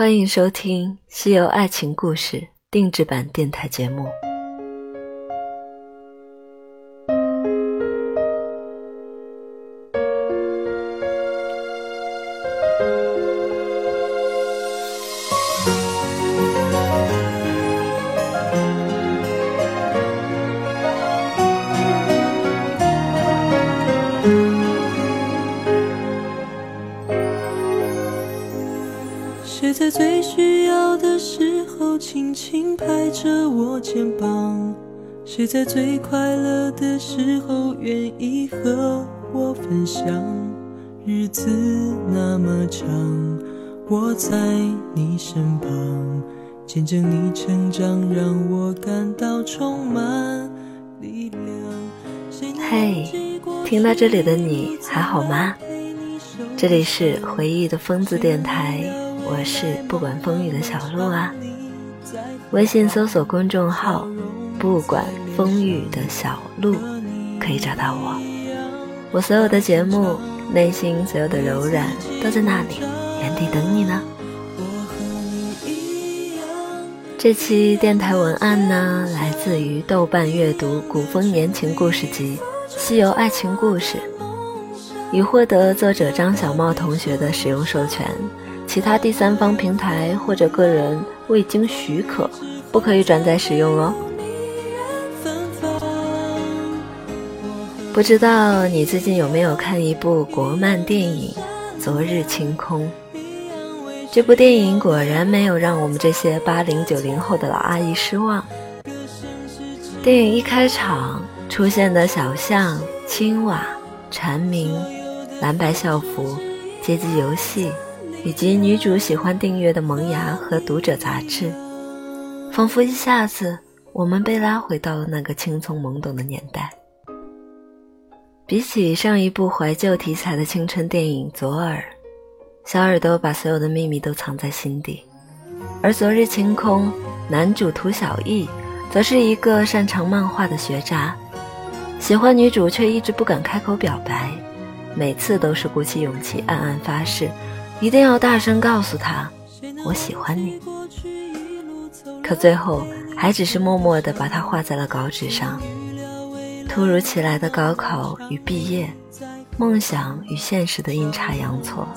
欢迎收听《西游爱情故事》定制版电台节目。谁在最需要的时候轻轻拍着我肩膀？谁在最快乐的时候愿意和我分享？日子那么长，我在你身旁，见证你成长，让我感到充满力量。嘿听到这里的你还好吗？这里是回忆的疯子电台，我是不管风雨的小鹿啊。微信搜索公众号“不管风雨的小鹿”，可以找到我。我所有的节目，内心所有的柔软都在那里，原地等你呢。这期电台文案呢，来自于豆瓣阅读古风言情故事集《西游爱情故事》，已获得作者张小茂同学的使用授权，其他第三方平台或者个人未经许可，不可以转载使用哦。不知道你最近有没有看一部国漫电影《昨日晴空》？这部电影果然没有让我们这些八零九零后的老阿姨失望。电影一开场出现的小巷、青瓦、蝉鸣、蓝白校服、街机游戏，以及女主喜欢订阅的萌芽和读者杂志，仿佛一下子我们被拉回到了那个青葱懵懂的年代。比起上一部怀旧题材的青春电影《左耳》，小耳朵把所有的秘密都藏在心底，而《昨日晴空》男主涂小艺则是一个擅长漫画的学渣，喜欢女主却一直不敢开口表白，每次都是鼓起勇气暗暗发誓，一定要大声告诉他我喜欢你，可最后还只是默默地把它画在了稿纸上。突如其来的高考与毕业，梦想与现实的阴差阳错，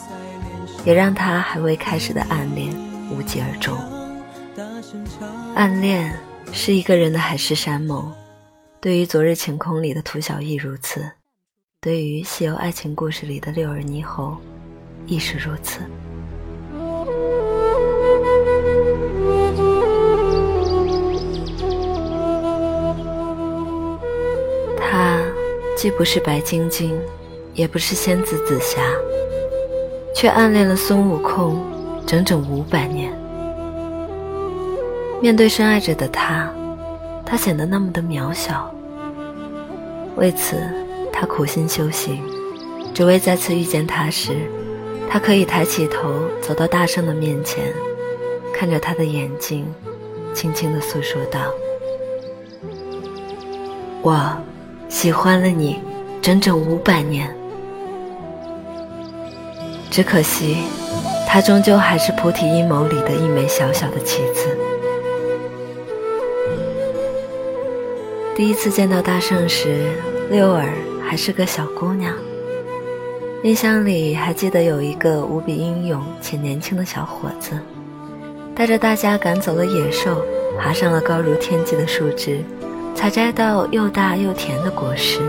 也让他还未开始的暗恋无疾而终。暗恋是一个人的海誓山盟，对于《昨日晴空》里的涂小艺如此，对于《西游爱情故事》里的六耳猕猴，亦是如此。她既不是白晶晶，也不是仙子紫霞，却暗恋了孙悟空整整五百年。面对深爱着的他，他显得那么的渺小。为此，他苦心修行，只为再次遇见他时，他可以抬起头走到大圣的面前，看着他的眼睛，轻轻地诉说道：“我。”喜欢了你，整整五百年。只可惜，他终究还是菩提阴谋里的一枚小小的棋子。第一次见到大圣时，六耳还是个小姑娘。印象里还记得有一个无比英勇且年轻的小伙子，带着大家赶走了野兽，爬上了高如天际的树枝。采摘到又大又甜的果实，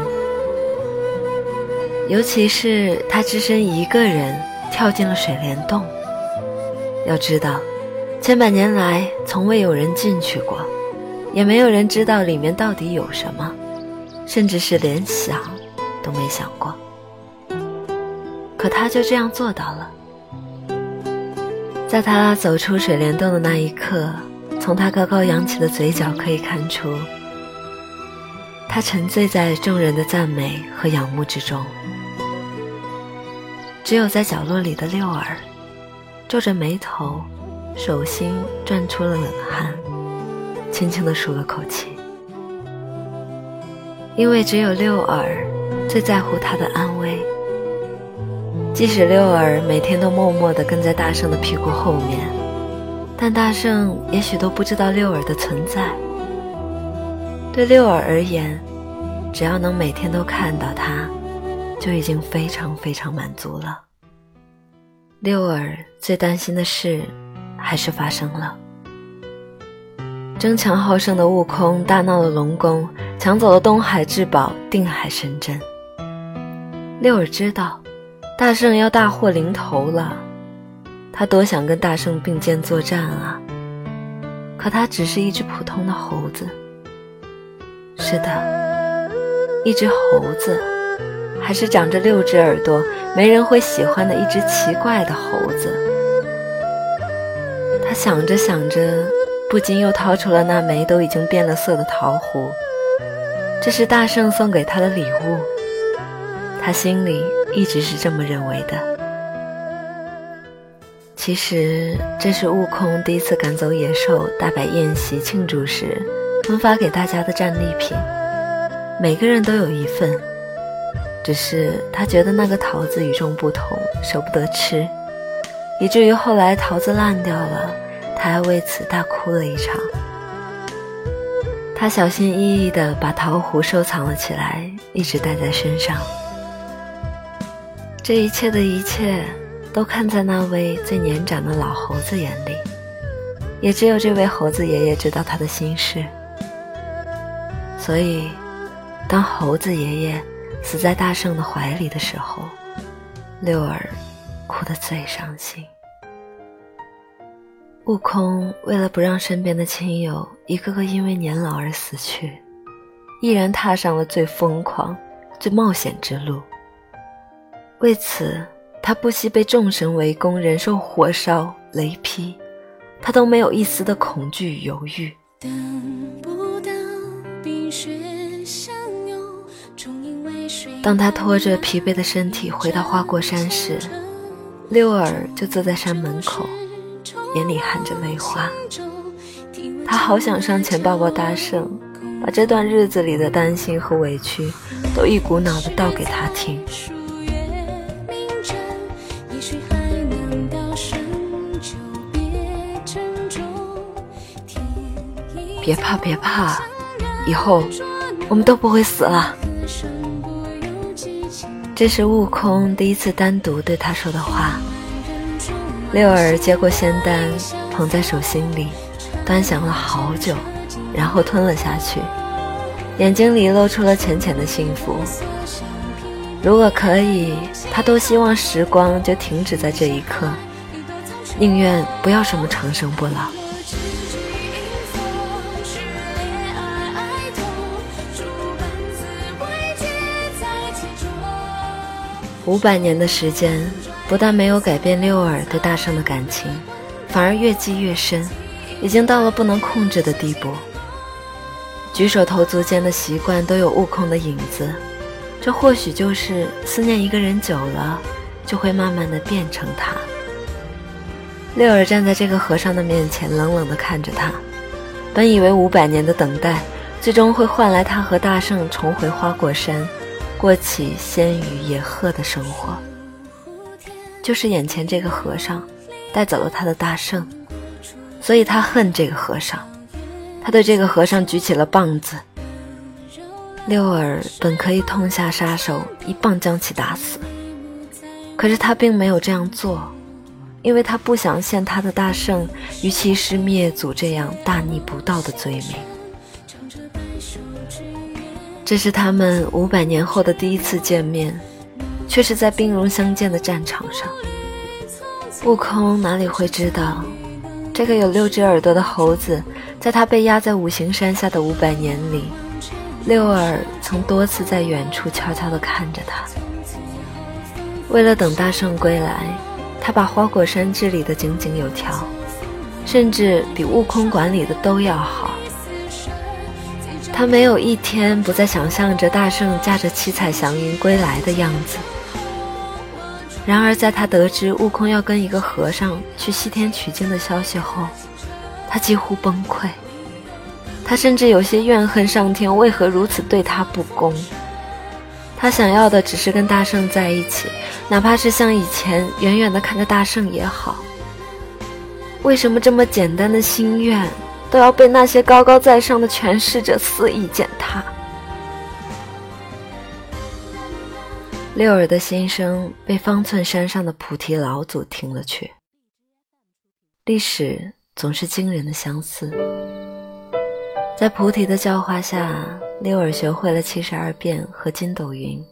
尤其是他只身一个人跳进了水帘洞。要知道，千百年来从未有人进去过，也没有人知道里面到底有什么，甚至是连想都没想过。可他就这样做到了。在他走出水帘洞的那一刻，从他高高扬起的嘴角可以看出。他沉醉在众人的赞美和仰慕之中，只有在角落里的六耳皱着眉头，手心转出了冷汗，轻轻地舒了口气，因为只有六耳最在乎他的安危。即使六耳每天都默默地跟在大圣的屁股后面，但大圣也许都不知道六耳的存在。对六耳而言，只要能每天都看到他，就已经非常非常满足了。六耳最担心的事，还是发生了。争强好胜的悟空大闹了龙宫，抢走了东海至宝定海神针。六耳知道，大圣要大祸临头了。他多想跟大圣并肩作战啊！可他只是一只普通的猴子。是的，一只猴子，还是长着六只耳朵、没人会喜欢的一只奇怪的猴子。他想着想着，不禁又掏出了那枚都已经变了色的桃核。这是大圣送给他的礼物。他心里一直是这么认为的。其实这是悟空第一次赶走野兽、大摆宴席庆祝时分发给大家的战利品，每个人都有一份。只是他觉得那个桃子与众不同，舍不得吃，以至于后来桃子烂掉了，他还为此大哭了一场。他小心翼翼地把桃核收藏了起来，一直带在身上。这一切的一切。都看在那位最年长的老猴子眼里，也只有这位猴子爷爷知道他的心事。所以，当猴子爷爷死在大圣的怀里的时候，六儿哭得最伤心。悟空为了不让身边的亲友一个个因为年老而死去，毅然踏上了最疯狂、最冒险之路。为此。他不惜被众神围攻，忍受火烧雷劈，他都没有一丝的恐惧与犹豫。当他拖着疲惫的身体回到花果山时，六耳就坐在山门口，眼里含着泪花。他好想上前抱抱大圣，把这段日子里的担心和委屈都一股脑的倒给他听。别怕，别怕，以后我们都不会死了。这是悟空第一次单独对他说的话。六耳接过仙丹，捧在手心里，端详了好久，然后吞了下去，眼睛里露出了浅浅的幸福。如果可以，他多希望时光就停止在这一刻，宁愿不要什么长生不老。五百年的时间，不但没有改变六耳对大圣的感情，反而越积越深，已经到了不能控制的地步。举手投足间的习惯都有悟空的影子，这或许就是思念一个人久了，就会慢慢的变成他。六耳站在这个和尚的面前，冷冷的看着他，本以为五百年的等待，最终会换来他和大圣重回花果山。过起仙羽野鹤的生活，就是眼前这个和尚带走了他的大圣，所以他恨这个和尚，他对这个和尚举起了棒子。六耳本可以痛下杀手，一棒将其打死，可是他并没有这样做，因为他不想陷他的大圣于欺师灭祖这样大逆不道的罪名。这是他们五百年后的第一次见面，却是在兵戎相见的战场上。悟空哪里会知道，这个有六只耳朵的猴子，在他被压在五行山下的五百年里，六耳曾多次在远处悄悄地看着他。为了等大圣归来，他把花果山治理得井井有条，甚至比悟空管理的都要好。他没有一天不再想象着大圣驾着七彩祥云归来的样子。然而，在他得知悟空要跟一个和尚去西天取经的消息后，他几乎崩溃。他甚至有些怨恨上天为何如此对他不公。他想要的只是跟大圣在一起，哪怕是像以前远远的看着大圣也好。为什么这么简单的心愿，都要被那些高高在上的权势者肆意践踏？六耳的心声被方寸山上的菩提老祖听了去。历史总是惊人的相似，在菩提的教化下，六耳学会了七十二变和筋斗云。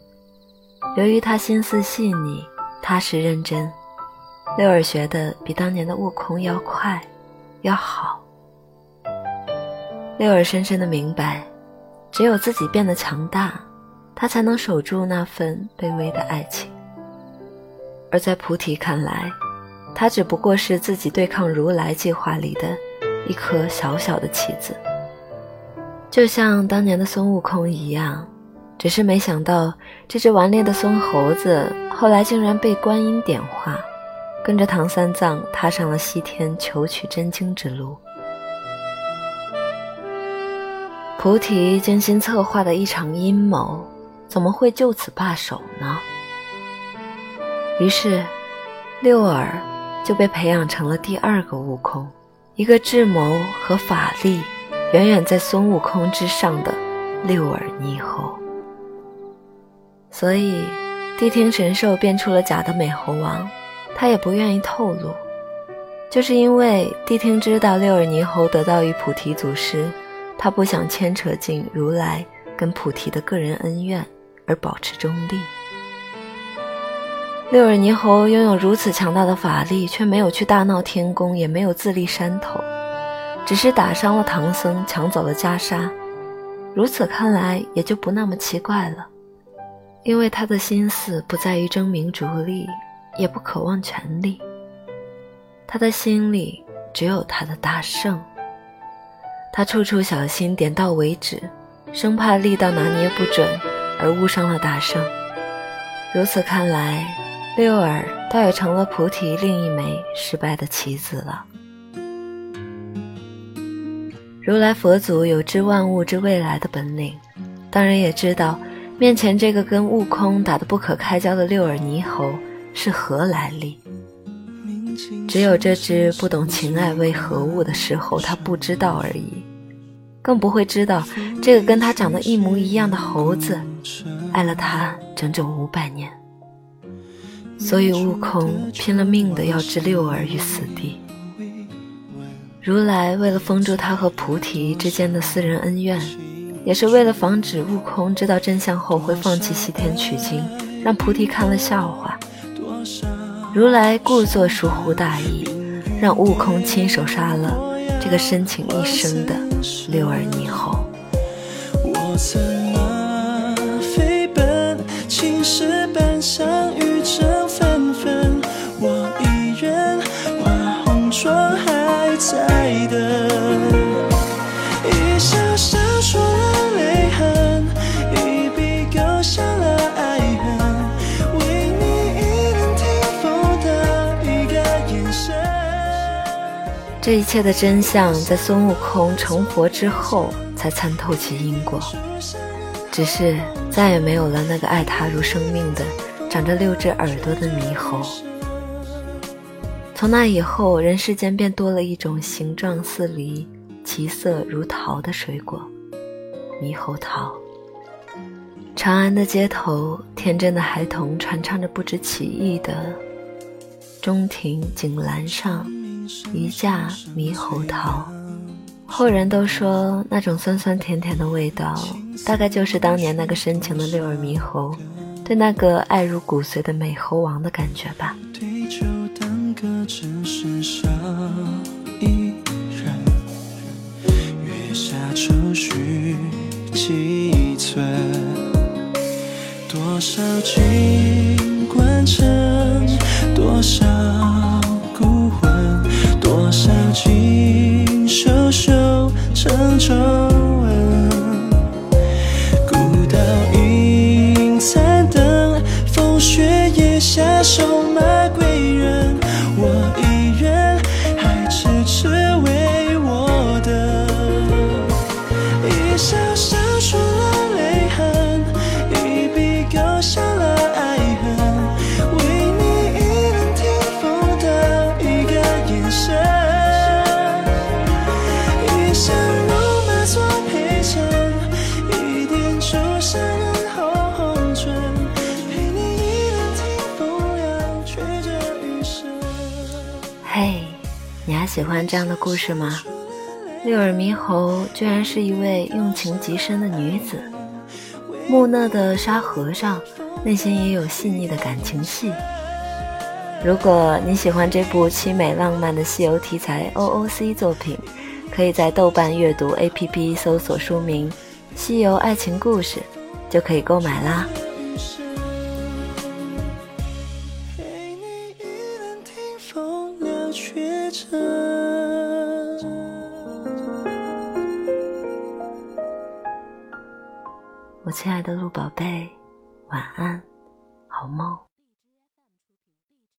由于他心思细腻、踏实认真。六耳学的比当年的悟空要快，要好。六耳深深的明白，只有自己变得强大，他才能守住那份卑微的爱情。而在菩提看来，他只不过是自己对抗如来计划里的一颗小小的棋子，就像当年的孙悟空一样，只是没想到这只顽劣的孙猴子后来竟然被观音点化。跟着唐三藏踏上了西天求取真经之路。菩提精心策划的一场阴谋，怎么会就此罢手呢？于是，六耳就被培养成了第二个悟空，一个智谋和法力远远在孙悟空之上的六耳猕猴。所以，谛听神兽变出了假的美猴王。他也不愿意透露，就是因为谛听知道六耳猕猴得到于菩提祖师，他不想牵扯进如来跟菩提的个人恩怨，而保持中立。六耳猕猴拥有如此强大的法力，却没有去大闹天宫，也没有自立山头，只是打伤了唐僧，抢走了袈裟。如此看来，也就不那么奇怪了，因为他的心思不在于争名逐利。也不渴望权力，他的心里只有他的大圣。他处处小心，点到为止，生怕力道拿捏不准而误伤了大圣。如此看来，六耳倒也成了菩提另一枚失败的棋子了。如来佛祖有知万物之未来的本领，当然也知道面前这个跟悟空打得不可开交的六耳猕猴。是何来历？只有这只不懂情爱为何物的时候，他不知道而已，更不会知道这个跟他长得一模一样的猴子，爱了他整整五百年。所以悟空拼了命的要置六耳于死地。如来为了封住他和菩提之间的私人恩怨，也是为了防止悟空知道真相后会放弃西天取经，让菩提看了笑话。如来故作疏忽大意，让悟空亲手杀了这个深情一生的六耳猕猴。我策马飞奔，青石板上这一切的真相，在孙悟空成佛之后才参透其因果。只是再也没有了那个爱他如生命的、长着六只耳朵的猕猴。从那以后，人世间便多了一种形状似梨、其色如桃的水果——猕猴桃。长安的街头，天真的孩童传唱着不知其意的“中庭锦栏上”。一架猕猴桃，后人都说那种酸酸甜甜的味道，大概就是当年那个深情的六耳猕猴对那个爱如骨髓的美猴王的感觉吧。多少金冠城，多少。喜欢这样的故事吗？六耳猕猴居然是一位用情极深的女子，木讷的沙和尚内心也有细腻的感情戏。如果你喜欢这部凄美浪漫的西游题材 OOC 作品，可以在豆瓣阅读 APP 搜索书名《西游爱情故事》，就可以购买啦。